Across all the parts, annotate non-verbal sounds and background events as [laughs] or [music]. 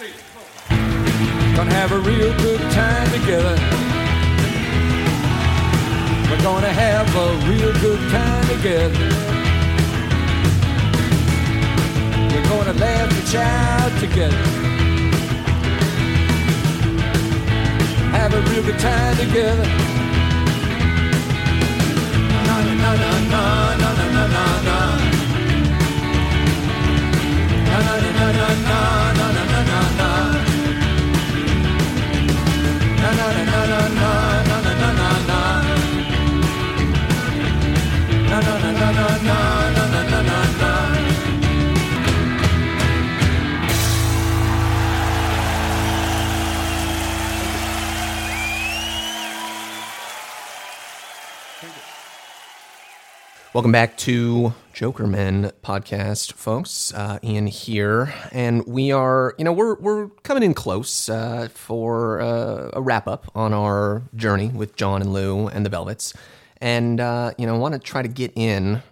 Gonna have a real good time together. We're gonna have a real good time together. We're gonna laugh and shout together. Have a real good time together. Na na na na na na na na na. Na na na na na Welcome back to Jokermen podcast, folks. Uh, Ian here, and we are, you know, we're we're coming in close uh, for uh, a wrap up on our journey with John and Lou and the Velvets, and uh, you know, want to try to get in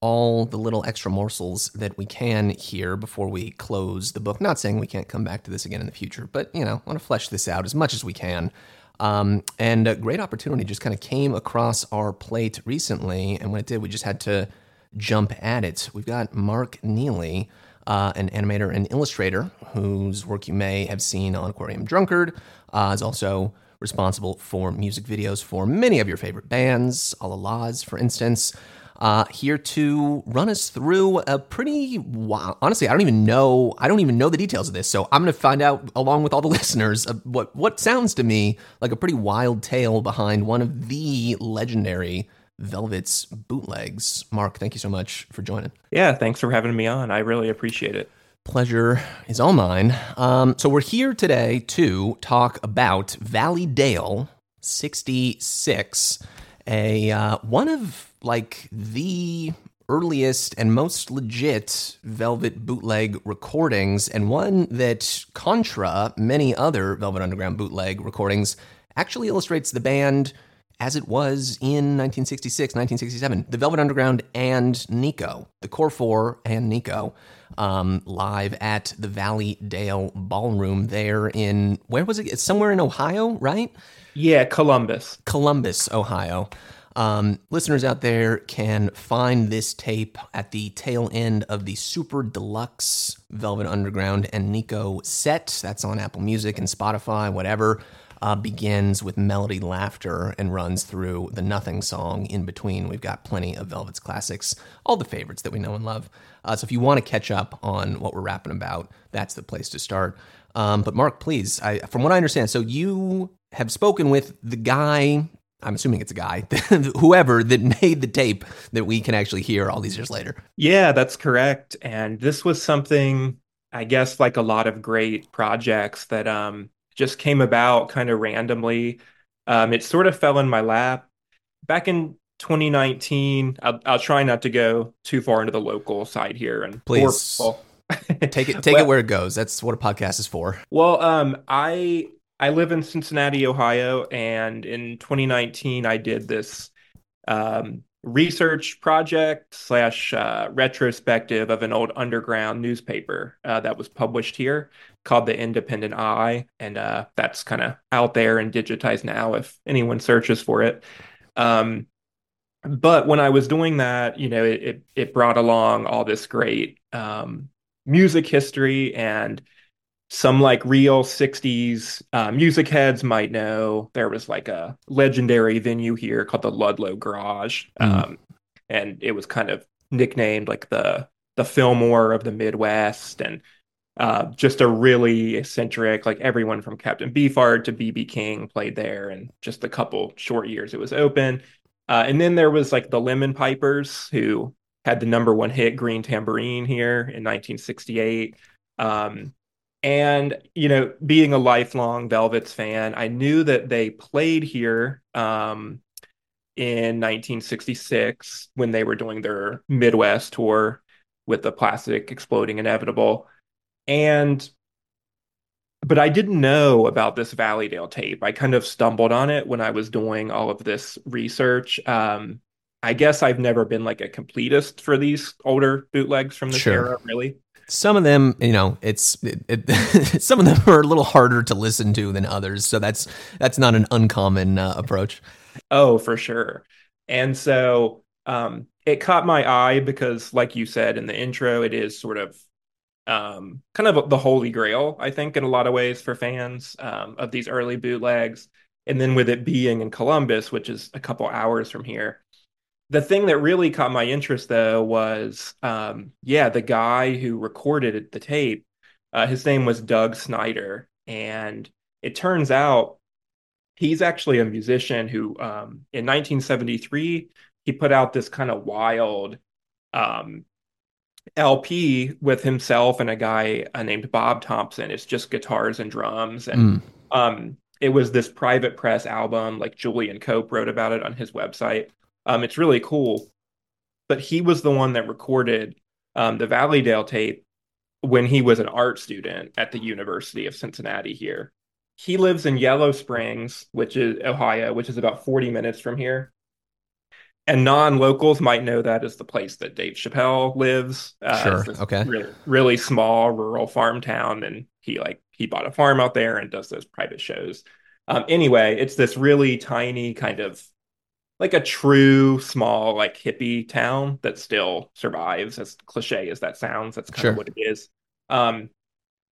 all the little extra morsels that we can here before we close the book. Not saying we can't come back to this again in the future, but you know, want to flesh this out as much as we can. Um, and a great opportunity just kind of came across our plate recently. And when it did, we just had to jump at it. We've got Mark Neeley, uh, an animator and illustrator whose work you may have seen on Aquarium Drunkard, uh, is also responsible for music videos for many of your favorite bands, Allah-Las, for instance. Uh, here to run us through a pretty wild, honestly, I don't even know. I don't even know the details of this, so I'm going to find out along with all the [laughs] listeners what what sounds to me like a pretty wild tale behind one of the legendary Velvet's bootlegs. Mark, thank you so much for joining. Yeah, thanks for having me on. I really appreciate it. Pleasure is all mine. Um, so we're here today to talk about Valleydale 66, a uh, one of like the earliest and most legit Velvet bootleg recordings, and one that, contra many other Velvet Underground bootleg recordings, actually illustrates the band as it was in 1966, 1967. The Velvet Underground and Nico, the Core Four and Nico, um, live at the Valley Dale Ballroom there in, where was it? It's somewhere in Ohio, right? Yeah, Columbus. Columbus, Ohio. Um, listeners out there can find this tape at the tail end of the super deluxe Velvet Underground and Nico set. That's on Apple Music and Spotify, whatever. Uh, begins with melody laughter and runs through the nothing song in between. We've got plenty of Velvet's classics, all the favorites that we know and love. Uh, so if you want to catch up on what we're rapping about, that's the place to start. Um, but Mark, please, I, from what I understand, so you have spoken with the guy I'm assuming it's a guy, [laughs] whoever that made the tape that we can actually hear all these years later. Yeah, that's correct. And this was something, I guess, like a lot of great projects that um, just came about kind of randomly. Um, it sort of fell in my lap. Back in 2019, I'll, I'll try not to go too far into the local side here and please [laughs] take it take well, it where it goes. That's what a podcast is for. Well, um, I I live in Cincinnati, Ohio, and in 2019, I did this um, research project slash uh, retrospective of an old underground newspaper uh, that was published here called the Independent Eye, and uh, that's kind of out there and digitized now if anyone searches for it. Um, but when I was doing that, you know, it it, it brought along all this great um, music history and some like real 60s uh, music heads might know. There was like a legendary venue here called the ludlow garage mm. um, and it was kind of nicknamed like the the fillmore of the midwest and uh, just a really eccentric like everyone from captain beefheart to bb king played there and just a couple short years it was open. Uh, and then there was like the lemon pipers who had the number one hit green tambourine here in 1968 um, and, you know, being a lifelong Velvets fan, I knew that they played here um, in 1966 when they were doing their Midwest tour with the plastic exploding inevitable. And but I didn't know about this Valleydale tape. I kind of stumbled on it when I was doing all of this research. Um, I guess I've never been like a completist for these older bootlegs from this sure. era, really. Some of them, you know, it's it, it, [laughs] some of them are a little harder to listen to than others. So that's that's not an uncommon uh, approach. Oh, for sure. And so um, it caught my eye because, like you said in the intro, it is sort of um, kind of the holy grail, I think, in a lot of ways for fans um, of these early bootlegs. And then with it being in Columbus, which is a couple hours from here, the thing that really caught my interest though was, um, yeah, the guy who recorded the tape. Uh, his name was Doug Snyder, and it turns out he's actually a musician who, um, in 1973, he put out this kind of wild um, LP with himself and a guy uh, named Bob Thompson. It's just guitars and drums, and mm. um, it was this private press album. Like Julian Cope wrote about it on his website. Um, it's really cool. But he was the one that recorded um, the Valleydale tape when he was an art student at the University of Cincinnati here. He lives in Yellow Springs, which is Ohio, which is about 40 minutes from here and non-locals might know that as the place that Dave Chappelle lives. Uh, sure. Okay. Really, really small rural farm town, and he like he bought a farm out there and does those private shows. Um, anyway, it's this really tiny kind of like a true small like hippie town that still survives. As cliche as that sounds, that's kind sure. of what it is. Um,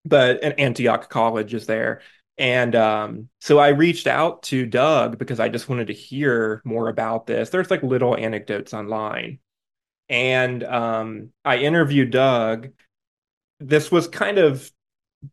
but an Antioch College is there, and um, so I reached out to Doug because I just wanted to hear more about this. There's like little anecdotes online. And um, I interviewed Doug. This was kind of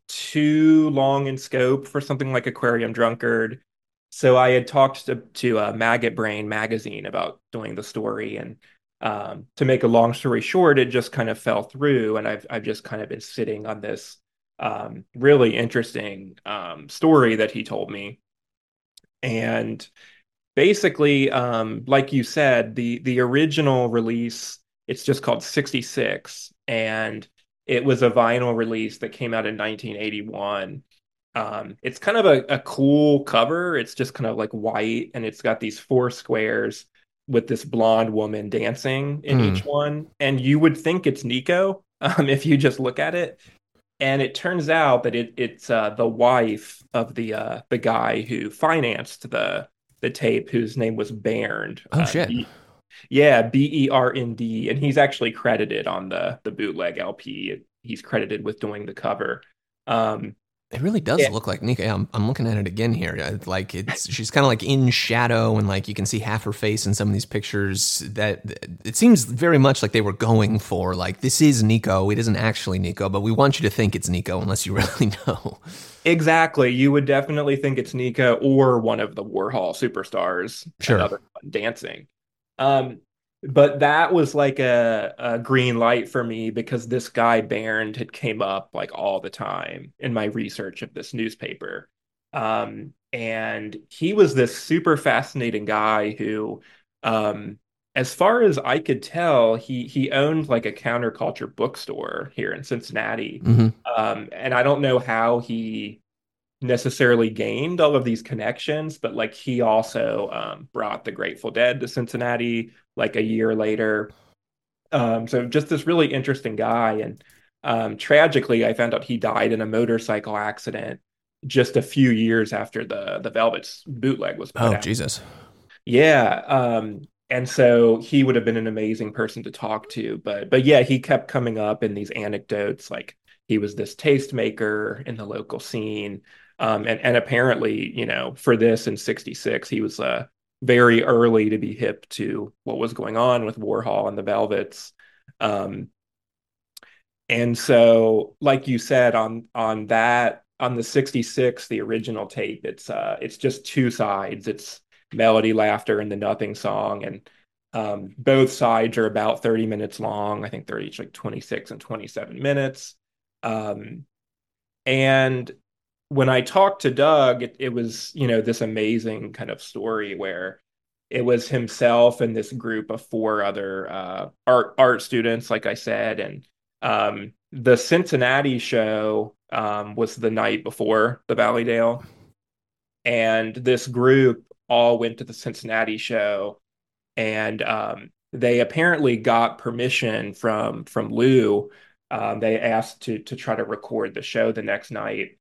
too long in scope for something like Aquarium Drunkard. So I had talked to, to uh, Maggot Brain magazine about doing the story. And um, to make a long story short, it just kind of fell through. And I've, I've just kind of been sitting on this um, really interesting um, story that he told me. And basically, um, like you said, the the original release it's just called 66, and it was a vinyl release that came out in 1981. Um, it's kind of a, a cool cover. It's just kind of like white, and it's got these four squares with this blonde woman dancing in mm. each one. And you would think it's Nico [laughs] um, if you just look at it and it turns out that it, it's uh, the wife of the uh, the guy who financed the the tape, whose name was Bernd. Oh uh, shit! Yeah, B E R N D, and he's actually credited on the the bootleg LP. He's credited with doing the cover. Um, it really does yeah. look like Nico. I'm, I'm looking at it again here. Like it's she's kind of like in shadow, and like you can see half her face in some of these pictures. That it seems very much like they were going for like this is Nico. It isn't actually Nico, but we want you to think it's Nico unless you [laughs] really know. Exactly. You would definitely think it's Nico or one of the Warhol superstars. Sure. dancing. Um, but that was like a, a green light for me because this guy Bernd had came up like all the time in my research of this newspaper. Um, and he was this super fascinating guy who, um, as far as I could tell, he he owned like a counterculture bookstore here in Cincinnati. Mm-hmm. Um, and I don't know how he necessarily gained all of these connections, but like he also um, brought the Grateful Dead to Cincinnati like a year later. Um, so just this really interesting guy. And um, tragically, I found out he died in a motorcycle accident just a few years after the the Velvet's bootleg was put oh out. Jesus, yeah. Um, and so he would have been an amazing person to talk to, but but yeah, he kept coming up in these anecdotes like he was this tastemaker in the local scene um, and and apparently, you know, for this in '66, he was uh, very early to be hip to what was going on with Warhol and the Velvets. Um, and so, like you said, on on that on the '66, the original tape, it's uh, it's just two sides. It's melody, laughter, and the nothing song, and um, both sides are about 30 minutes long. I think they're each like 26 and 27 minutes. Um, and when I talked to Doug, it, it, was, you know, this amazing kind of story where it was himself and this group of four other uh, art art students, like I said, and um, the Cincinnati show um, was the night before the Valleydale, and this group all went to the Cincinnati show, and um, they apparently got permission from from Lou um, they asked to to try to record the show the next night,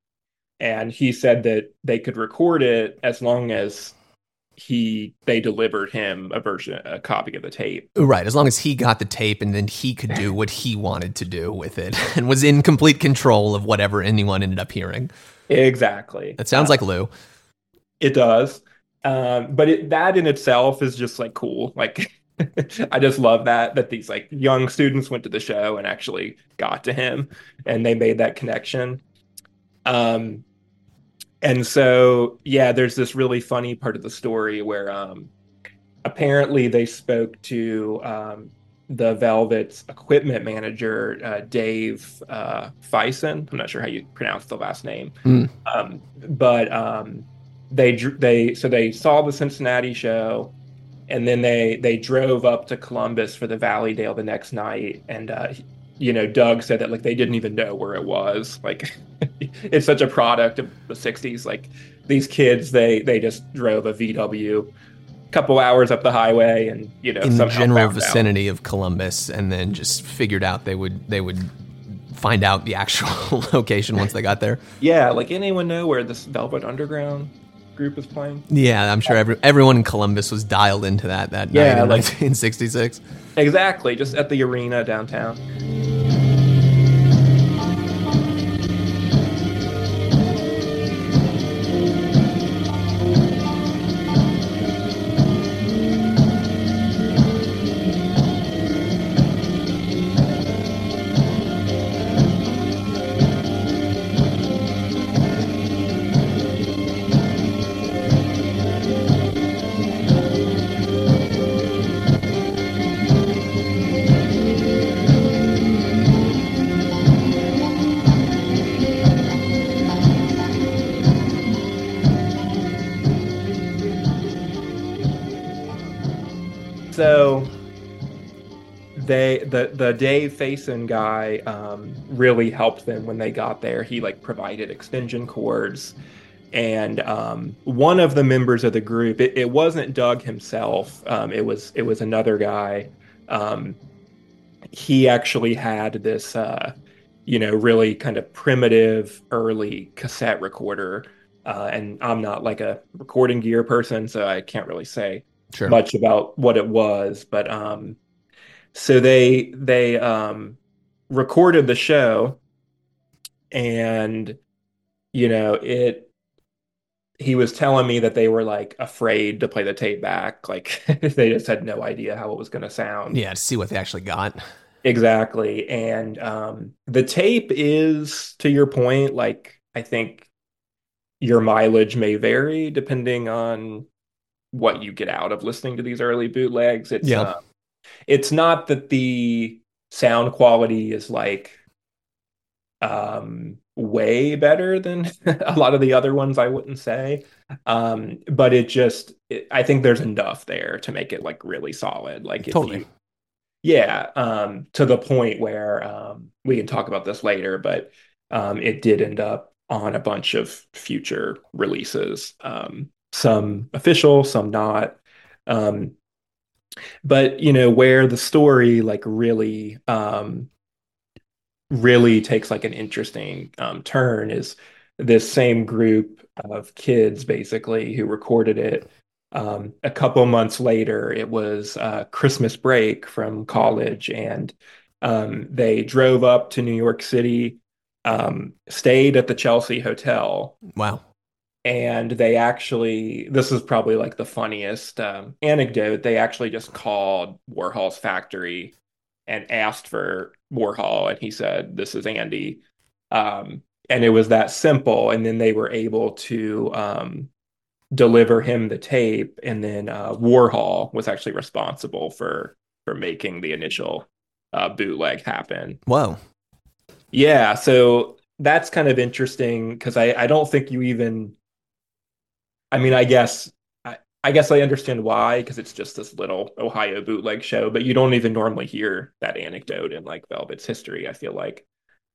and he said that they could record it as long as he they delivered him a version a copy of the tape. Right as long as he got the tape and then he could do what he wanted to do with it [laughs] and was in complete control of whatever anyone ended up hearing. Exactly. That sounds uh, like lou. it does. Um, but it, that in itself is just like cool. Like [laughs] I just love that that these like young students went to the show and actually got to him and they made that connection. Um and so yeah, there's this really funny part of the story where um apparently they spoke to um the Velvet's equipment manager, uh, Dave uh, Fison. I'm not sure how you pronounce the last name, mm. um, but um, they they so they saw the Cincinnati show and then they they drove up to Columbus for the Valleydale the next night, and uh, you know Doug said that like they didn't even know where it was. Like [laughs] it's such a product of the '60s. Like these kids, they they just drove a VW, couple hours up the highway, and you know in the general vicinity out. of Columbus, and then just figured out they would they would find out the actual [laughs] location once they got there. Yeah, like anyone know where this Velvet Underground group is playing. Yeah, I'm sure every, everyone in Columbus was dialed into that that yeah, night in like, 1966. Exactly, just at the arena downtown. So they the the Dave Faison guy um, really helped them when they got there. He like provided extension cords, and um, one of the members of the group it, it wasn't Doug himself. Um, it was it was another guy. Um, he actually had this uh, you know really kind of primitive early cassette recorder. Uh, and I'm not like a recording gear person, so I can't really say sure. much about what it was, but um, so they they um, recorded the show, and you know it. He was telling me that they were like afraid to play the tape back, like [laughs] they just had no idea how it was going to sound. Yeah, to see what they actually got. Exactly, and um, the tape is, to your point, like I think your mileage may vary depending on what you get out of listening to these early bootlegs. It's yeah. Uh, it's not that the sound quality is like um way better than [laughs] a lot of the other ones I wouldn't say. Um but it just it, I think there's enough there to make it like really solid. Like totally. You, yeah, um to the point where um we can talk about this later, but um it did end up on a bunch of future releases. Um some official, some not. Um, but you know where the story like really um, really takes like an interesting um, turn is this same group of kids basically who recorded it. Um, a couple months later it was uh, christmas break from college and um, they drove up to new york city um, stayed at the chelsea hotel. Wow and they actually this is probably like the funniest um, anecdote. They actually just called warhol's factory and asked for warhol and he said this is andy. Um, and it was that simple. And then they were able to um, deliver him the tape. And then uh, warhol was actually responsible for for making the initial uh, bootleg happen. Wow, yeah. So that's kind of interesting because I, I don't think you even I mean, I guess I, I guess I understand why because it's just this little Ohio bootleg show, but you don't even normally hear that anecdote in like Velvet's history. I feel like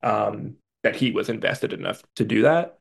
um, that he was invested enough to do that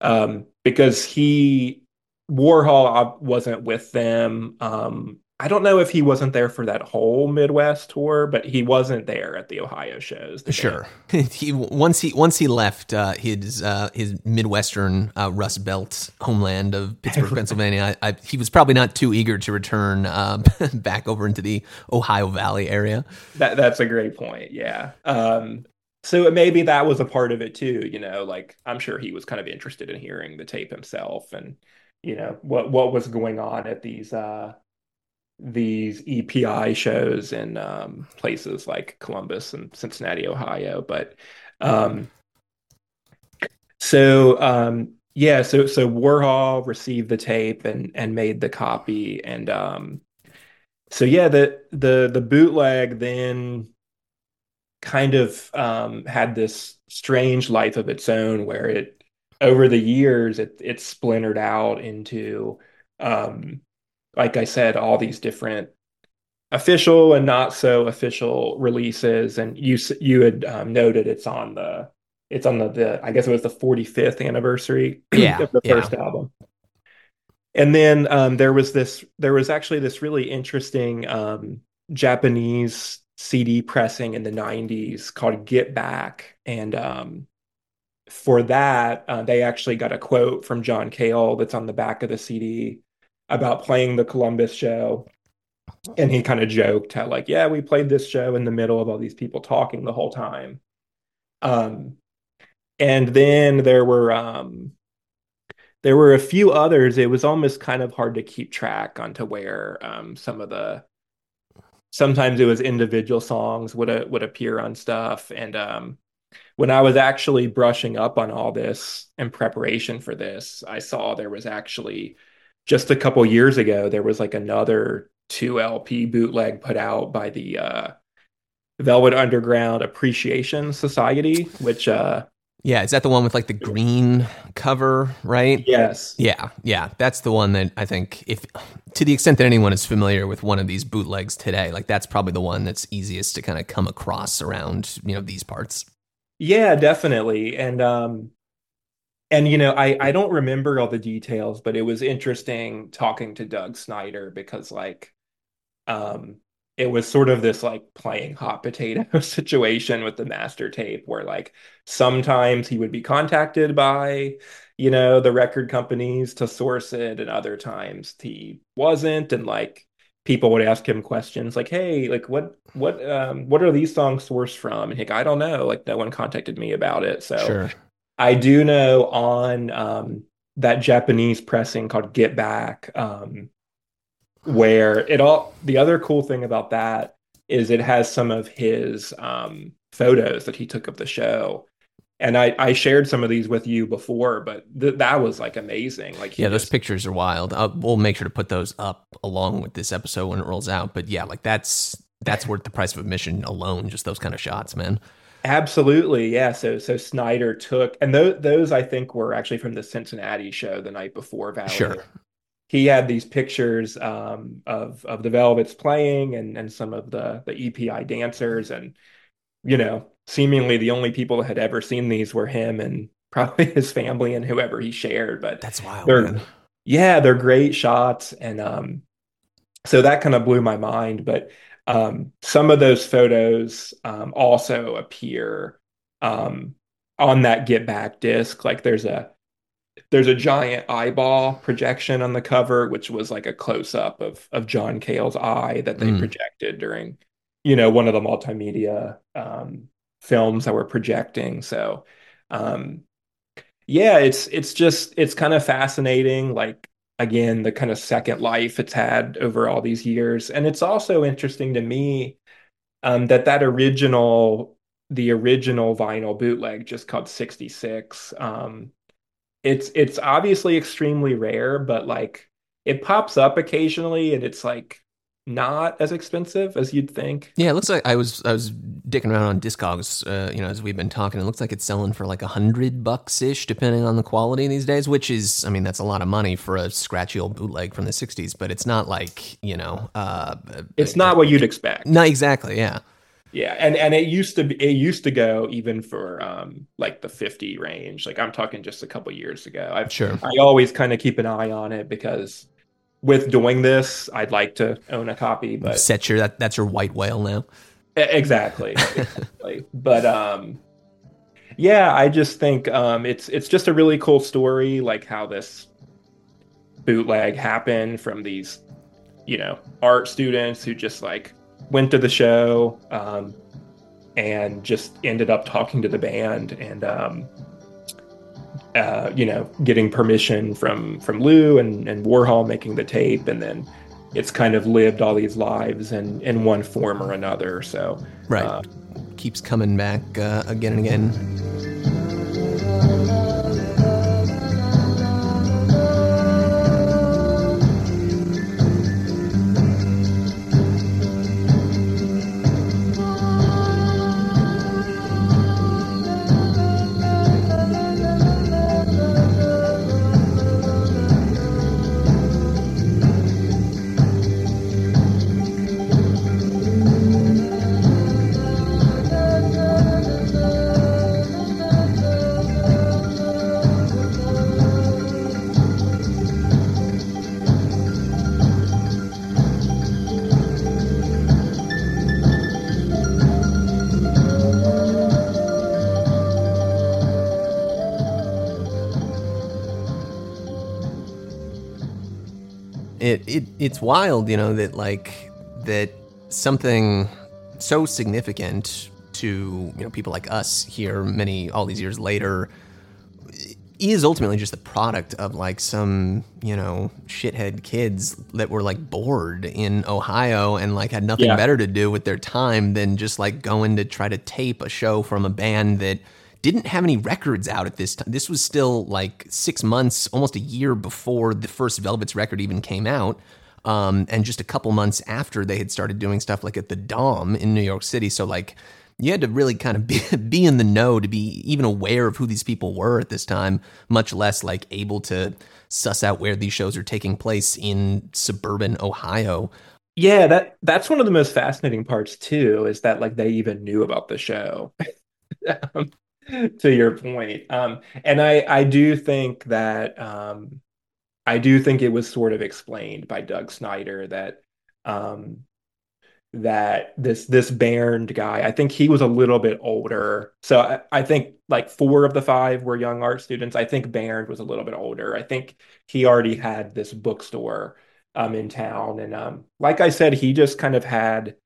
um, because he Warhol wasn't with them um, I don't know if he wasn't there for that whole Midwest tour, but he wasn't there at the Ohio shows. Sure. [laughs] he once he once he left uh, his uh, his Midwestern uh, Rust Belt homeland of Pittsburgh, [laughs] Pennsylvania, I, I, he was probably not too eager to return uh, [laughs] back over into the Ohio Valley area. That that's a great point. Yeah. Um, so maybe that was a part of it too. You know, like I'm sure he was kind of interested in hearing the tape himself, and you know what what was going on at these uh, these EPI shows in um, places like Columbus and Cincinnati, Ohio. But um, so um, yeah, so so Warhol received the tape and and made the copy, and um, so yeah, the the the bootleg then kind of um, had this strange life of its own, where it over the years it it splintered out into um, like I said, all these different official and not so official releases. And you you had um, noted it's on the it's on the, the I guess it was the 45th anniversary [clears throat] yeah, of the yeah. first album. And then um, there was this there was actually this really interesting um, Japanese CD pressing in the 90s called Get Back. And um, for that, uh, they actually got a quote from John Cale that's on the back of the CD about playing the Columbus show. And he kind of joked how, like, yeah, we played this show in the middle of all these people talking the whole time. Um, and then there were um, there were a few others. It was almost kind of hard to keep track onto where um, some of the sometimes it was individual songs would uh, would appear on stuff. And um, when I was actually brushing up on all this in preparation for this, I saw there was actually just a couple years ago there was like another 2 LP bootleg put out by the uh, Velvet Underground Appreciation Society, which uh yeah, is that the one with like the green cover, right? Yes. Yeah, yeah, that's the one that I think if to the extent that anyone is familiar with one of these bootlegs today, like that's probably the one that's easiest to kind of come across around, you know, these parts. Yeah, definitely. And um and you know i i don't remember all the details but it was interesting talking to doug snyder because like um it was sort of this like playing hot potato [laughs] situation with the master tape where like sometimes he would be contacted by you know the record companies to source it and other times he wasn't. And like people would ask him questions like hey like what what um what are these songs sourced from? And he's like i don't know. Like no one contacted me about it. So Sure. I do know on um, that Japanese pressing called Get Back, um, where it all. The other cool thing about that is it has some of his um, photos that he took of the show, and I, I shared some of these with you before, but th- that was like amazing. Like Yeah, those just- pictures are wild. Uh, we'll make sure to put those up along with this episode when it rolls out. But yeah, like that's that's worth the price of admission alone. Just those kind of shots, man. Absolutely, yeah. So so Snyder took, and those those I think were actually from the Cincinnati show the night before Valley. Sure. He had these pictures um, of of the Velvets playing and and some of the the EPI dancers, and you know, seemingly the only people that had ever seen these were him and [laughs] probably his family and whoever he shared. But That's wild. They're- man. yeah, they're great shots, and um, so that kind of blew my mind. But um, some of those photos um, also appear um, on that Get Back disc. Like there's a there's a giant eyeball projection on the cover, which was like a close up of of John Cale's eye that they Mm. projected during, you know, one of the multimedia um, films that were projecting. So. Um, yeah it's it's just it's kind of fascinating like again the kind of second life it's had over all these years. And it's also interesting to me um, that that original the original vinyl bootleg just called 66 um, it's it's obviously extremely rare but like it pops up occasionally and it's like not as expensive as you'd think Yeah, it looks like I was I was dicking around on Discogs, uh, you know, as we've been talking. It looks like it's selling for like a hundred bucks ish, depending on the quality these days. Which is, I mean, that's a lot of money for a scratchy old bootleg from the '60s. But it's not like you know, uh, it's not what you'd expect not exactly. Yeah, Yeah, and and it used to be it used to go even for um like the 50 range. Like I'm talking just a couple years ago. I've sure. I always kind of keep an eye on it because with doing this, I'd like to own a copy, but Set your that that's your white whale now. Exactly. [laughs] exactly. but um yeah, I just think um it's it's just a really cool story like how this bootleg happened from these you know, art students who just like went to the show um and just ended up talking to the band and um uh, you know, getting permission from from Lou and, and Warhol making the tape, and then it's kind of lived all these lives in in one form or another. So Right. uh, Keeps coming back uh, again and again. It, it it's wild, you know, that like that something so significant to you know people like us here many all these years later is ultimately just the product of like some you know shithead kids that were like bored in Ohio and like had nothing Yeah. better to do with their time than just like going to try to tape a show from a band that didn't have any records out at this time. This was still like six months, almost a year before the first Velvet's record even came out. Um, and just a couple months after they had started doing stuff like at the Dom in New York City. So like you had to really kind of be, [laughs] be in the know to be even aware of who these people were at this time, much less like able to suss out where these shows are taking place in suburban Ohio. yeah, that that's one of the most fascinating parts too, is that like they even knew about the show. [laughs] Um, [laughs] to your point. Um, and I I do think that um, I do think it was sort of explained by Doug Snyder that um, that this this Baird guy, I think he was a little bit older. So I, I think like four of the five were young art students. I think Baird was a little bit older. I think he already had this bookstore um, in town, and um, like I said, he just kind of had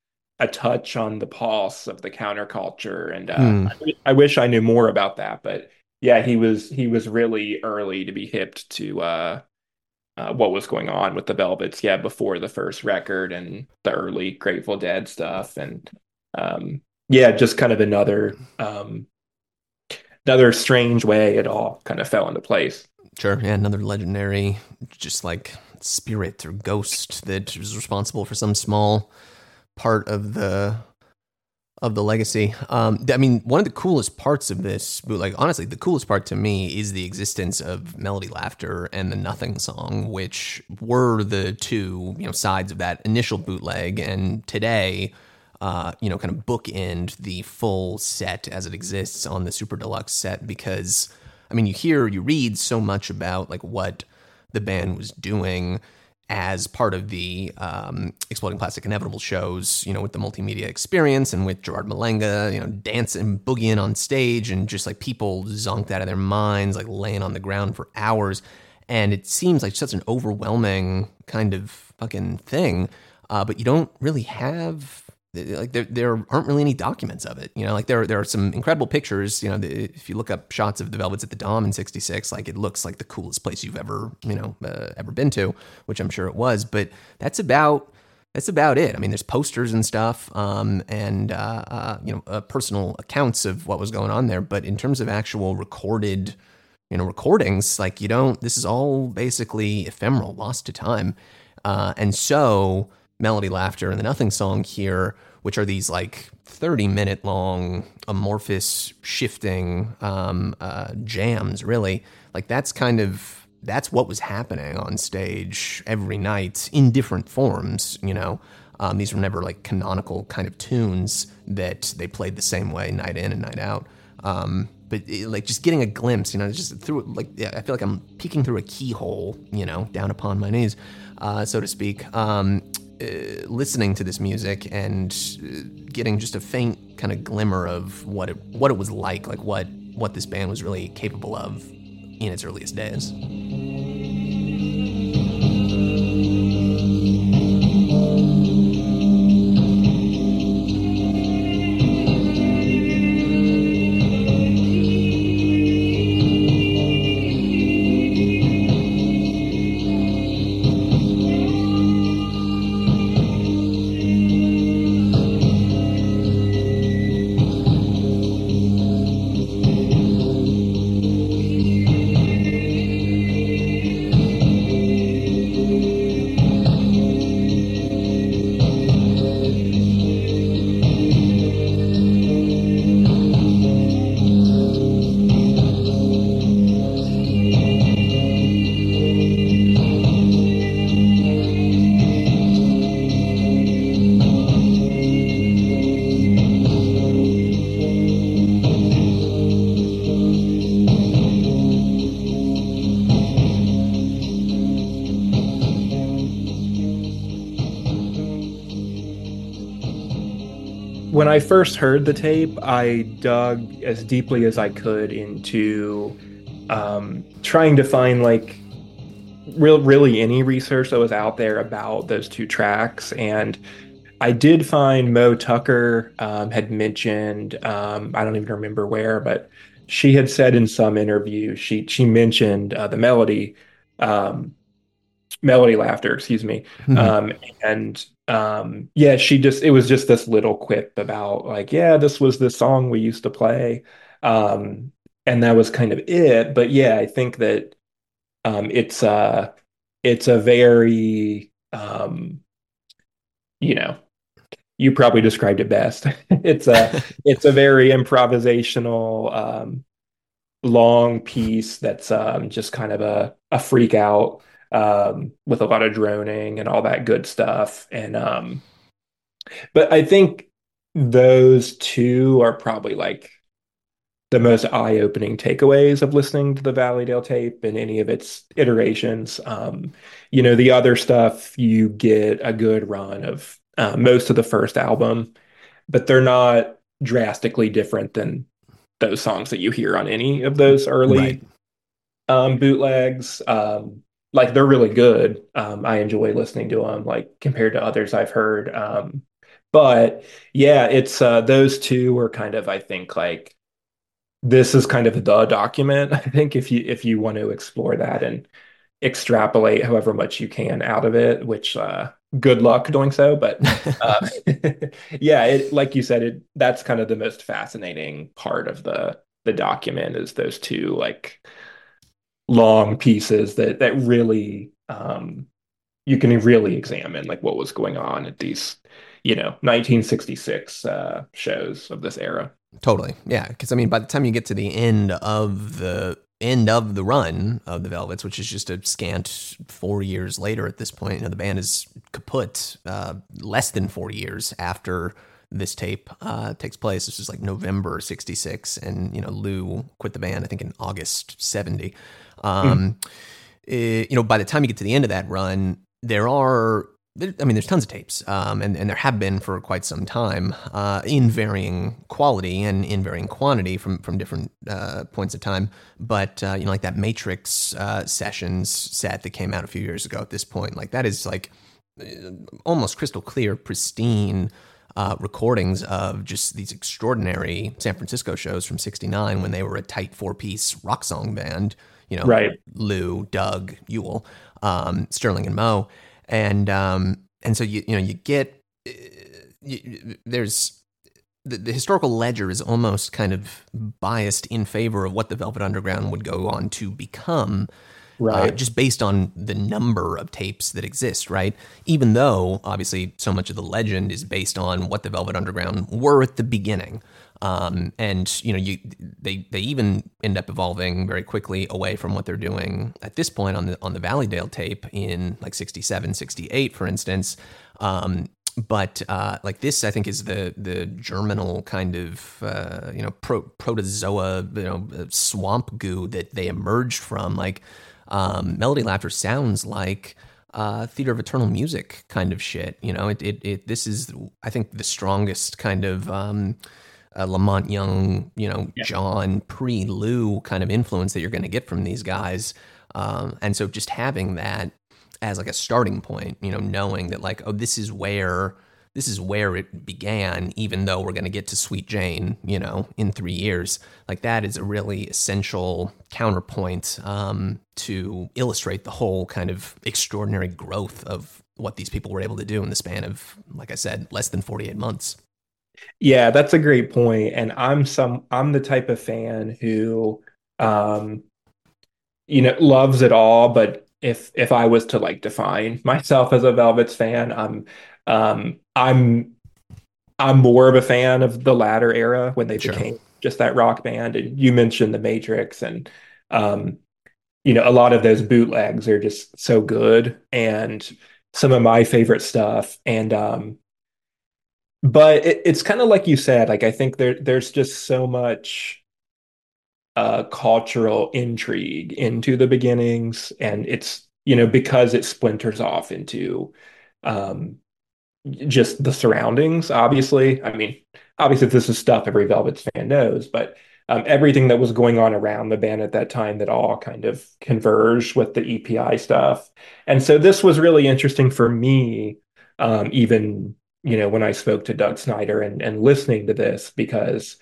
a touch on the pulse of the counterculture. And uh. I, I wish I knew more about that, but yeah, he was he was really early to be hipped to uh, uh, what was going on with the Velvets. Yeah, before the first record and the early Grateful Dead stuff, and um, yeah, just kind of another um, another strange way it all kind of fell into place. Sure, yeah, another legendary, just like spirit or ghost that was responsible for some small part of the of the legacy. Um, I mean, one of the coolest parts of this, like honestly, the coolest part to me is the existence of Melody Laughter and the Nothing song, which were the two you know sides of that initial bootleg, and today. Uh, you know, kind of bookend the full set as it exists on the super deluxe set because I mean, you hear, you read so much about like what the band was doing as part of the um, Exploding Plastic Inevitable shows, you know, with the multimedia experience and with Gerard Malanga, you know, dancing, boogieing on stage and just like people zonked out of their minds, like laying on the ground for hours. And it seems like such an overwhelming kind of fucking thing. Uh, but you don't really have like there, there aren't really any documents of it. You know, like there there are some incredible pictures. You know, if you look up shots of the Velvets at the Dom in '66, like it looks like the coolest place you've ever you know uh, ever been to, which I'm sure it was. But that's about that's about it. I mean, there's posters and stuff, um, and uh, uh, you know, uh, personal accounts of what was going on there. But in terms of actual recorded, you know, recordings, like you don't. This is all basically ephemeral, lost to time, uh, and so melody, laughter, and the nothing song here, which are these like 30 minute long amorphous shifting um, uh, jams, really. Like that's kind of that's what was happening on stage every night in different forms, you know. Um, these were never like canonical kind of tunes that they played the same way night in and night out. Um, but it, like just getting a glimpse, you know, just through like yeah, I feel like I'm peeking through a keyhole, you know, down upon my knees, uh, so to speak. Um, uh, listening to this music and uh, getting just a faint kind of glimmer of what it what it was like, like what what this band was really capable of in its earliest days. I first heard the tape, I dug as deeply as I could into um, trying to find like real, really any research that was out there about those two tracks. And I did find Moe Tucker um, had mentioned, um, I don't even remember where, but she had said in some interview she she mentioned uh, the melody, um, melody laughter, excuse me, mm-hmm. Um, and um yeah she just it was just this little quip about like yeah this was the song we used to play. Um and that was kind of it but yeah i think that um it's uh it's a very um you know you probably described it best. [laughs] It's a [laughs] it's a very improvisational um long piece that's um just kind of a a freak out um, with a lot of droning and all that good stuff. And um, but I think those two are probably like the most eye-opening takeaways of listening to the Valleydale tape and any of its iterations. Um, you know, the other stuff you get a good run of uh, most of the first album, but they're not drastically different than those songs that you hear on any of those early right. um, bootlegs. Um, like they're really good. Um, I enjoy listening to them, like compared to others I've heard. Um, but yeah, it's uh, those two are kind of I think like this is kind of the document. [laughs] I think if you if you want to explore that and extrapolate however much you can out of it, which uh, good luck doing so. But [laughs] uh, [laughs] yeah, it, like you said, it that's kind of the most fascinating part of the the document is those two like long pieces that that really um, you can really examine like what was going on at these you know 1966 uh, shows of this era. Totally. Yeah because i mean by the time you get to the end of the end of the run of the velvets which is just a scant four years later at this point you know the band is kaput uh, less than four years after this tape uh, takes place. This is like november 66 and you know lou quit the band i think in august 70 um, mm. it, you know, by the time you get to the end of that run, there are I mean, there's tons of tapes, um, and, and there have been for quite some time uh, in varying quality and in varying quantity from from different uh, points of time. But uh, you know, like that Matrix uh, sessions set that came out a few years ago. At this point, like that is like uh, almost crystal clear, pristine. Uh, recordings of just these extraordinary San Francisco shows from '69 when they were a tight four-piece rock song band you know, right. Lou, Doug, Yule, um, Sterling, and Moe, and um, and so you you know you get uh, you, there's the, the, historical ledger is almost kind of biased in favor of what the Velvet Underground would go on to become. Uh, right. Uh, just based on the number of tapes that exist, right? Even though obviously so much of the legend is based on what the Velvet Underground were at the beginning. Um, and you know, you they they even end up evolving very quickly away from what they're doing at this point on the on the Valleydale tape in like 67, 68, for instance. Um, but uh, like this, I think is the the germinal kind of uh, you know pro- protozoa, you know, uh, swamp goo that they emerged from. Like um, melody laughter sounds like uh, theater of eternal music kind of shit. You know, it, it, it this is I think the strongest kind of um, uh, La Monte Young, you know, yeah. John pre Lou kind of influence that you're going to get from these guys. Um, and so just having that as like a starting point, you know, knowing that like, oh, this is where this is where it began, even though we're going to get to Sweet Jane, you know, in three years. Like that is a really essential counterpoint um, to illustrate the whole kind of extraordinary growth of what these people were able to do in the span of, like I said, less than 48 months. Yeah, that's a great point. And I'm some I'm the type of fan who um you know loves it all, but if if I was to like define myself as a Velvets fan, I'm um I'm I'm more of a fan of the latter era when they sure. became just that rock band. And you mentioned the Matrix and um you know a lot of those bootlegs are just so good and some of my favorite stuff and um but it, it's kind of like you said like i think there there's just so much uh cultural intrigue into the beginnings and it's you know because it splinters off into um just the surroundings obviously. I mean obviously this is stuff every velvets fan knows but um, everything that was going on around the band at that time that all kind of converged with the epi stuff. And so this was really interesting for me um, even you know, when I spoke to Doug Snyder and, and listening to this, because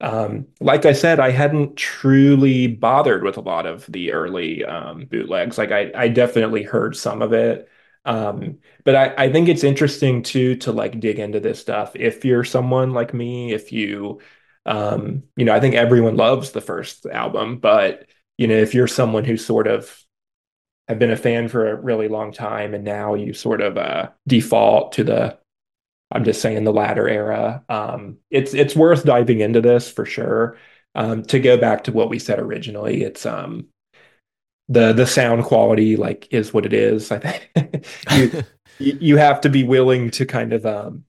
um, like I said, I hadn't truly bothered with a lot of the early um, bootlegs. Like I, I definitely heard some of it. Um, but I, I think it's interesting too to like dig into this stuff. If you're someone like me, if you, um, you know, I think everyone loves the first album, but you know, if you're someone who sort of have been a fan for a really long time and now you sort of uh, default to the I'm just saying the latter era. Um, it's it's worth diving into this for sure. Um, to go back to what we said originally, it's um, the the sound quality like is what it is. I think [laughs] [laughs] you you have to be willing to kind of um,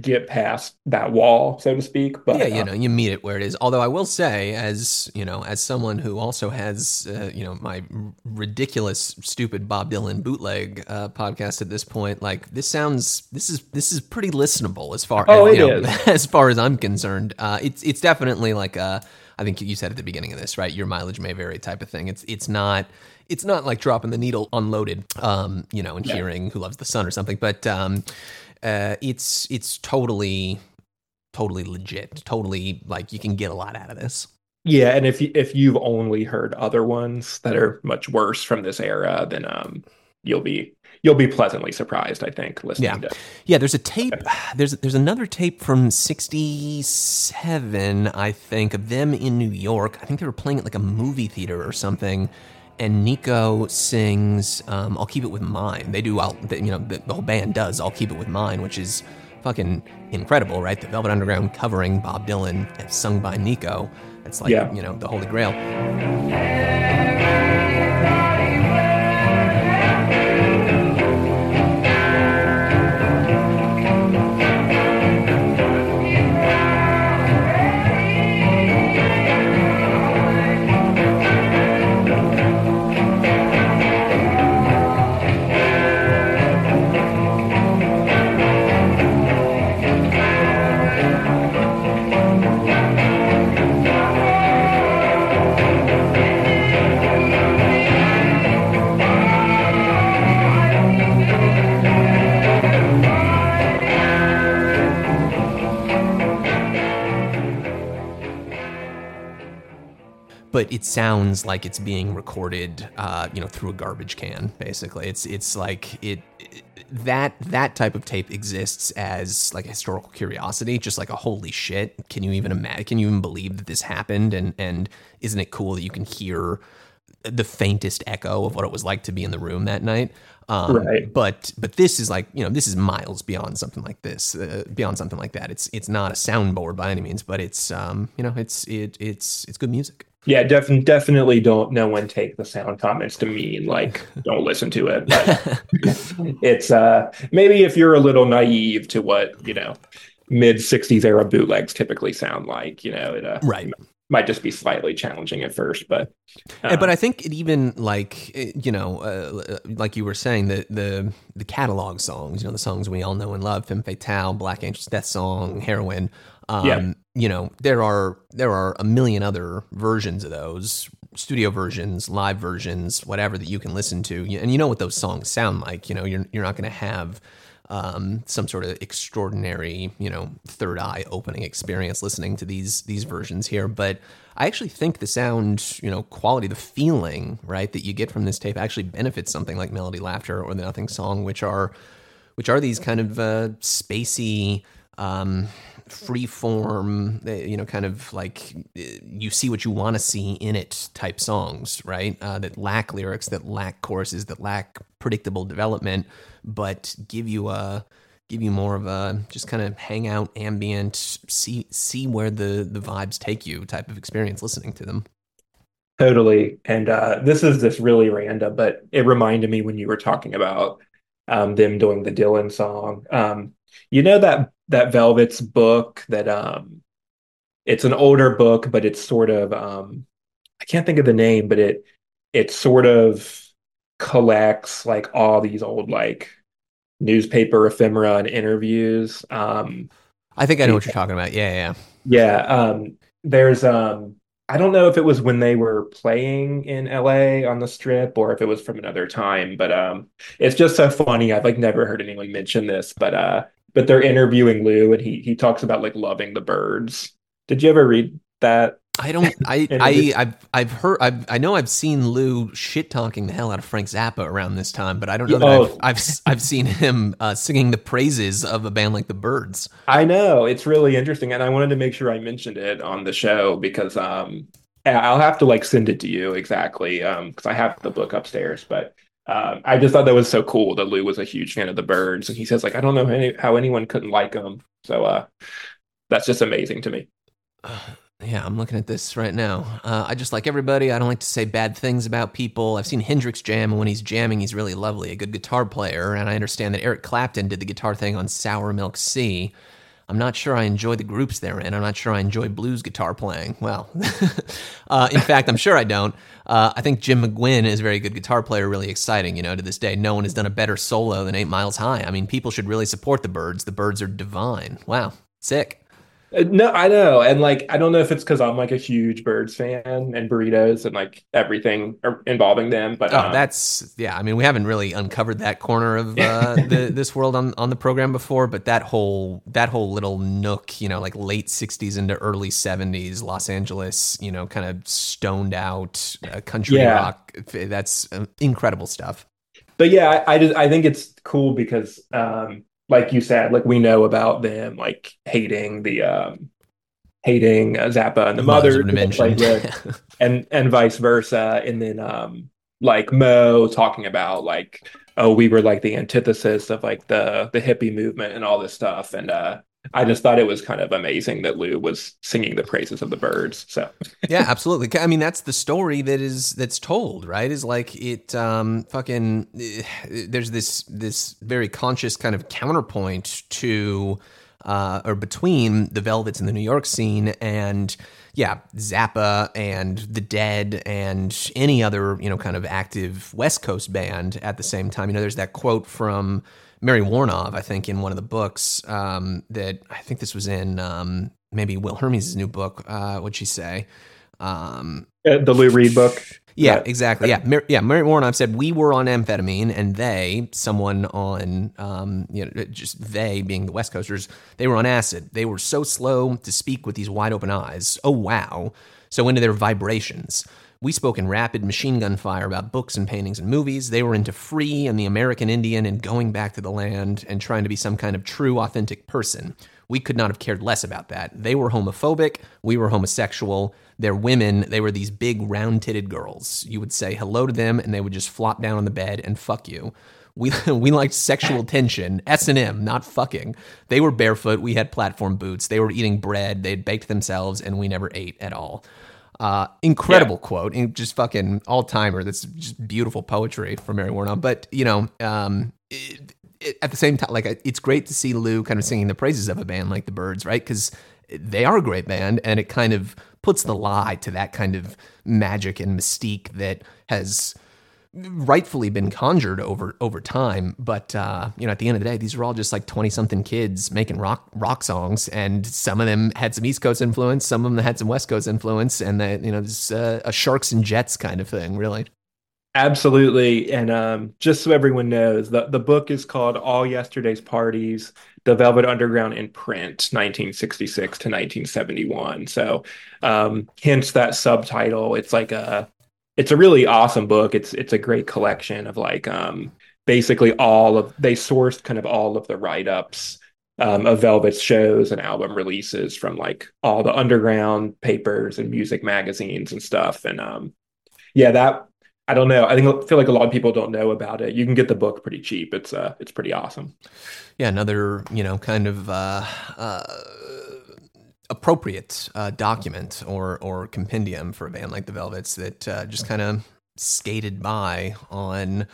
get past that wall, so to speak. But yeah, you uh, know, you meet it where it is. Although I will say, as you know, as someone who also has, uh, you know, my ridiculous, stupid Bob Dylan bootleg uh, podcast at this point, like this sounds, this is this is pretty listenable as far oh, as, you know, [laughs] as far as I'm concerned. Uh, it's it's definitely like a, I think you said at the beginning of this, right? Your mileage may vary type of thing. It's it's not it's not like dropping the needle on Loaded, um, you know, and yeah. hearing "Who Loves the Sun" or something, but um, uh, it's it's totally totally legit. Totally like you can get a lot out of this. Yeah, and if you, if you've only heard other ones that are much worse from this era, then um you'll be you'll be pleasantly surprised. I think listening yeah. to yeah. There's a tape. [sighs] There's there's another tape from '67, I think, of them in New York. I think they were playing at like a movie theater or something and Nico sings um, "I'll Keep It With Mine." They do, I'll, you know, the, whole band does "I'll Keep It With Mine," which is fucking incredible, right? The Velvet Underground covering Bob Dylan, sung by Nico. It's like yeah. you know the Holy Grail. It sounds like it's being recorded, uh, you know, through a garbage can. Basically, it's it's like it, it, that that type of tape exists as like a historical curiosity, just like a holy shit. Can you even imagine? Can you even believe that this happened? And and isn't it cool that you can hear the faintest echo of what it was like to be in the room that night? Um, right. But but this is like you know this is miles beyond something like this, uh, beyond something like that. It's it's not a soundboard by any means, but it's um you know it's it it's it's good music. Yeah, def- definitely don't no one take the sound comments to mean like [laughs] don't listen to it. But it's uh maybe if you're a little naive to what, you know, mid 60s era bootlegs typically sound like, you know, it uh, Right. might just be slightly challenging at first, but uh, but I think it even like you know, uh, like you were saying, the the the catalog songs, you know, the songs we all know and love, "Femme Fatale," "Black Angel's Death Song," "Heroin." Um, Yeah. You know, there are there are a million other versions of those, studio versions, live versions, whatever that you can listen to, and you know what those songs sound like. You know, you're you're not going to have um, some sort of extraordinary, you know, third eye opening experience listening to these these versions here. But I actually think the sound, you know, quality, the feeling, right, that you get from this tape actually benefits something like Melody Laughter or the Nothing Song, which are which are these kind of uh, spacey, um, free form, uh, you know, kind of like uh, you see what you want to see in it type songs, right? Uh, that lack lyrics, that lack choruses, that lack predictable development, but give you a give you more of a just kind of hang out ambient see see where the the vibes take you type of experience listening to them Totally. And uh, this is this really random, but it reminded me when you were talking about um, them doing the Dylan song. Um, you know that that Velvet's book that um, it's an older book, but it's sort of um, I can't think of the name, but it it sort of collects like all these old like newspaper ephemera and interviews. Um, i think i know what you're talking about yeah yeah yeah, um, there's um, I don't know if it was when they were playing in LA on the strip or if it was from another time, but um, it's just so funny. I've like never heard anyone mention this, but uh, but they're interviewing Lou and he he talks about like loving the Byrds. Did you ever read that? I don't. I. [laughs] I I've, I've heard. I've, I know. I've seen Lou shit talking the hell out of Frank Zappa around this time, but I don't know that Oh. I've. I've. I've seen him uh, singing the praises of a band like the Byrds. I know it's really interesting, and I wanted to make sure I mentioned it on the show because um, I'll have to like send it to you exactly um, because I have the book upstairs, but. Um, I just thought that was so cool that Lou was a huge fan of the Byrds, and he says like I don't know any, how anyone couldn't like them. So uh, that's just amazing to me. Yeah, I'm looking at this right now. Uh, I just like everybody. I don't like to say bad things about people. I've seen Hendrix jam, and when he's jamming, he's really lovely, a good guitar player. And I understand that Eric Clapton did the guitar thing on Sour Milk Sea. I'm not sure I enjoy the groups they're in. I'm not sure I enjoy blues guitar playing. Well, [laughs] uh, in fact, I'm sure I don't. Uh, I think Jim McGuinn is a very good guitar player, really exciting. You know, to this day, no one has done a better solo than Eight Miles High. I mean, people should really support the Byrds. The Byrds are divine. Wow, sick. Uh, No, I know, and like I don't know if it's because I'm like a huge Byrds fan and burritos and like everything involving them, but Oh, um, that's yeah. I mean, we haven't really uncovered that corner of uh, the, [laughs] this world on, on the program before, but that whole that whole little nook, you know, like late '60s into early '70s, Los Angeles, you know, kind of stoned out uh, country Yeah. rock. That's uh, incredible stuff. but yeah, I, I just I think it's cool because um like you said, like we know about them like hating the um hating uh, Zappa and the Mothers mother of who they played Dimension. with, [laughs] and and vice versa, and then um like Moe talking about like oh we were like the antithesis of like the the hippie movement and all this stuff, and uh I just thought it was kind of amazing that Lou was singing the praises of the Byrds. So yeah, absolutely. I mean, that's the story that is that's told, right? Is like it um fucking eh, there's this this very conscious kind of counterpoint to uh or between the Velvets and the New York scene and yeah, Zappa and the Dead and any other, you know, kind of active West Coast band at the same time. You know, there's that quote from Mary Woronov, I think, in one of the books um, that I think this was in um, maybe Will Hermes' new book. Uh, what'd she say? Um, uh, the Lou Reed book. yeah, Right. exactly. Yeah, Mar- yeah. Mary Woronov said we were on amphetamine, and they, someone on, um, you know, just they being the West Coasters, they were on acid. They were so slow to speak with these wide open eyes. Oh wow! So into their vibrations. We spoke in rapid machine gun fire about books and paintings and movies. They were into free and the American Indian and going back to the land and trying to be some kind of true, authentic person. We could not have cared less about that. They were homophobic. We were homosexual. They're women. They were these big, round titted girls. You would say hello to them and they would just flop down on the bed and fuck you. We, [laughs] we liked sexual tension, S&M, not fucking. They were barefoot. We had platform boots. They were eating bread. They'd baked themselves and we never ate at all. Uh, incredible yeah. quote, and just fucking all timer. That's just beautiful poetry from Mary Woronov. But you know, um, it, it, at the same time, like it's great to see Lou kind of singing the praises of a band like the Byrds, right? Because they are a great band, and it kind of puts the lie to that kind of magic and mystique that has rightfully been conjured over over time. But uh, you know, at the end of the day, these were all just like twenty something kids making rock rock songs, and some of them had some East Coast influence, some of them had some West Coast influence, and that you know, it's uh, a Sharks and Jets kind of thing, really. Absolutely, and um, just so everyone knows, the the book is called All Yesterday's Parties: The Velvet Underground in Print, 1966 to 1971. So, um, hence that subtitle. It's like a it's a really awesome book. It's it's a great collection of like um, basically all of they sourced kind of all of the write ups um, of Velvet's shows and album releases from like all the underground papers and music magazines and stuff. And um, yeah, that I don't know. I think I feel like a lot of people don't know about it. You can get the book pretty cheap. It's uh, it's pretty awesome. Yeah, another you know kind of. Uh, uh appropriate uh, document or or compendium for a band like the Velvets that uh, just kind of skated by on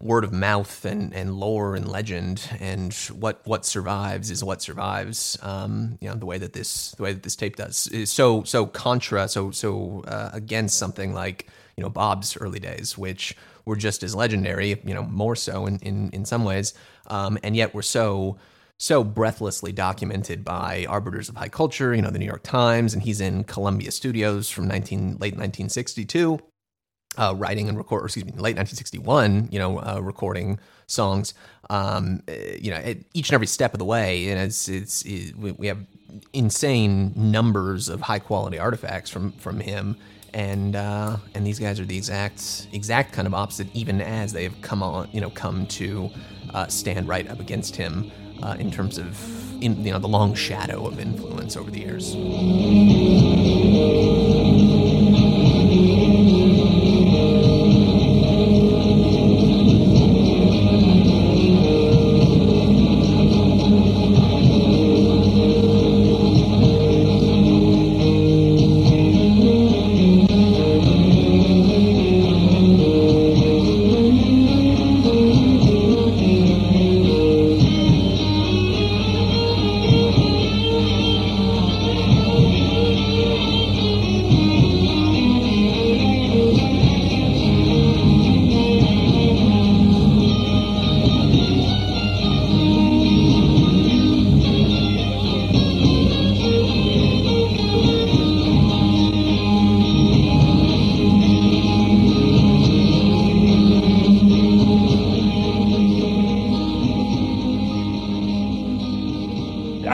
word of mouth and, and lore and legend and what what survives is what survives um, you know the way that this the way that this tape does. Is so so contra so so uh, against something like you know Bob's early days which were just as legendary you know more so in in, in some ways um, and yet we're so so breathlessly documented by arbiters of high culture, you know, the New York Times, and he's in Columbia Studios from 19 late 1962, uh, writing and record, excuse me, late 1961, you know, uh, recording songs, um, eh, you know, at each and every step of the way, and it's it's it, we have insane numbers of high quality artifacts from from him. And uh, and these guys are the exact exact kind of opposite, even as they've come on, you know, come to uh, stand right up against him uh, in terms of in, you know the long shadow of influence over the years.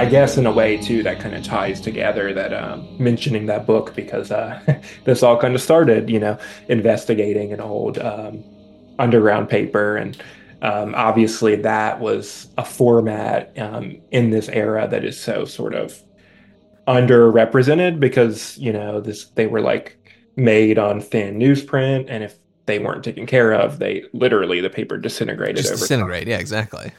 Guess in a way too that kind of ties together that um, mentioning that book because uh, [laughs] this all kind of started, you know, investigating an old um, underground paper, and um, obviously that was a format um, in this era that is so sort of underrepresented because you know this they were like made on thin newsprint, and if they weren't taken care of, they literally the paper disintegrated. Just disintegrate, time. yeah, exactly.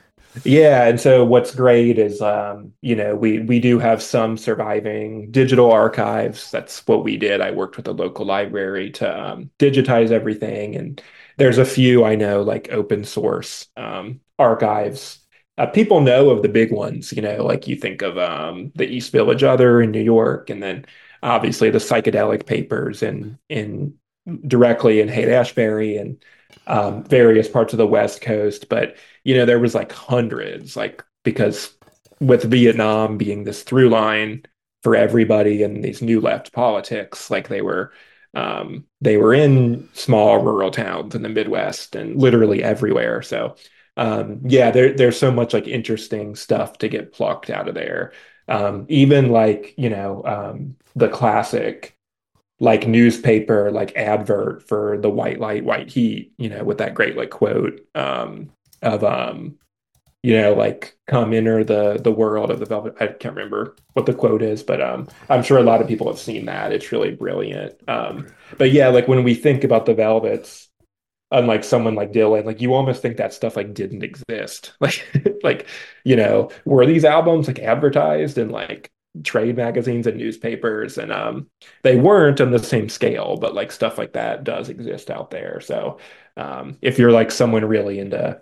Yeah, and so what's great is um, you know we we do have some surviving digital archives. That's what we did. I worked with a local library to um, digitize everything, and there's a few I know like open source um, archives. Uh, people know of the big ones, you know, like you think of um, the East Village Other in New York, and then obviously the psychedelic papers in in directly in Haight Ashbury and um, various parts of the West Coast. But you know, there was like hundreds, like because with Vietnam being this through line for everybody and these new left politics, like they were um, they were in small rural towns in the Midwest and literally everywhere. So um, yeah, there, there's so much like interesting stuff to get plucked out of there. Um, even like you know um, the classic like newspaper like advert for the white light white heat you know with that great like quote um of um you know like come enter the the world of the velvet i can't remember what the quote is but um i'm sure a lot of people have seen that. It's really brilliant. Um but yeah like when we think about the velvets unlike someone like dylan like you almost think that stuff like didn't exist. [laughs] Like like you know were these albums like advertised and like trade magazines and newspapers, and um, they weren't on the same scale, but like stuff like that does exist out there. So um, if you're like someone really into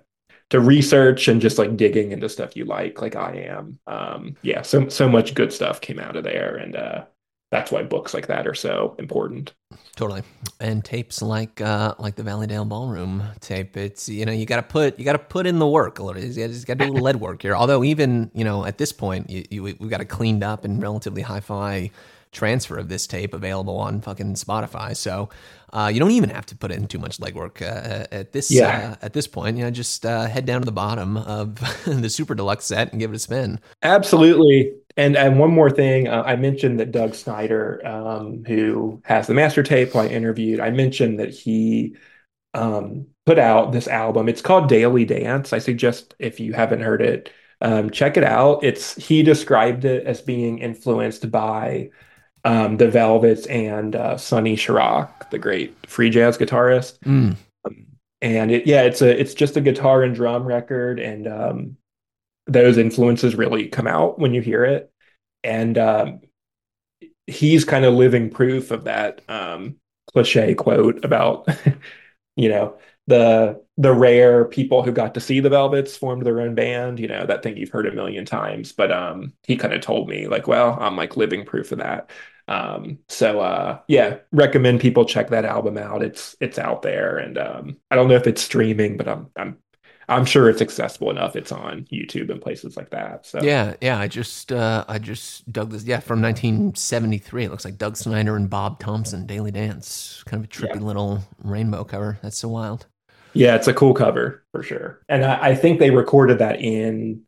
to research and just like digging into stuff you like, like I am, um, yeah, so so much good stuff came out of there, and uh, that's why books like that are so important. Totally. And tapes like uh like the Valleydale Ballroom tape, it's you know, you gotta put you gotta put in the work a little. You just gotta do a little lead work here. Although even, you know, at this point you, you we've got a cleaned up and relatively hi fi transfer of this tape available on fucking Spotify. So uh, you don't even have to put in too much legwork uh, at this Yeah. uh, at this point. You know, just uh, head down to the bottom of [laughs] the super deluxe set and give it a spin. Absolutely. And and one more thing, uh, I mentioned that Doug Snyder, um, who has the master tape, who I interviewed, I mentioned that he um, put out this album. It's called Daily Dance. I suggest if you haven't heard it, um, check it out. It's he described it as being influenced by um, the Velvets and uh, Sonny Sharrock, the great free jazz guitarist. Mm. And it, yeah, it's a it's just a guitar and drum record, and um, those influences really come out when you hear it. And um, he's kind of living proof of that um, cliche quote about, [laughs] you know, the the rare people who got to see the Velvets formed their own band. You know, that thing you've heard a million times. But um, he kind of told me like, well, I'm like living proof of that. Um, so uh, yeah, recommend people check that album out. It's it's out there, and um, I don't know if it's streaming, but I'm I'm I'm sure it's accessible enough. It's on YouTube and places like that. So Yeah, yeah. I just uh, I just dug this. Yeah, from 1973. It looks like Doug Snyder and Bob Thompson, Daily Dance. Kind of a trippy Yeah. little rainbow cover. That's so wild. Yeah, it's a cool cover for sure. And I, I think they recorded that in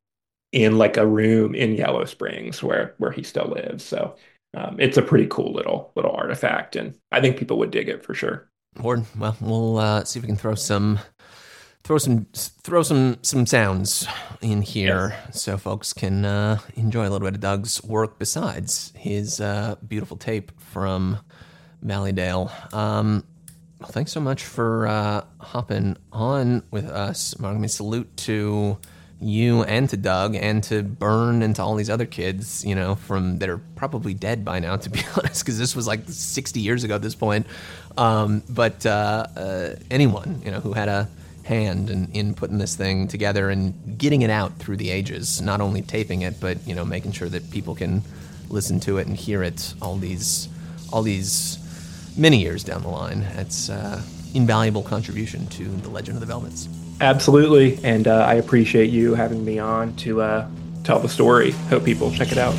in like a room in Yellow Springs where where he still lives. So um, it's a pretty cool little little artifact, and I think people would dig it for sure. Word. Well, we'll uh, see if we can throw some throw some throw some some sounds in here so folks can uh, enjoy a little bit of Doug's work besides his uh, beautiful tape from Valleydale. Um, well, thanks so much for uh, hopping on with us, Mark. I mean, salute to you and to Doug and to Burn and to all these other kids, you know, from that are probably dead by now, to be [laughs] honest, because this was like 60 years ago at this point. Um, but uh, uh, anyone, you know, who had a hand in, in putting this thing together and getting it out through the ages, not only taping it, but, you know, making sure that people can listen to it and hear it all these, all these many years down the line. It's uh, invaluable contribution to the legend of the Velvets. Absolutely, and uh, I appreciate you having me on to uh, tell the story. Hope people check it out.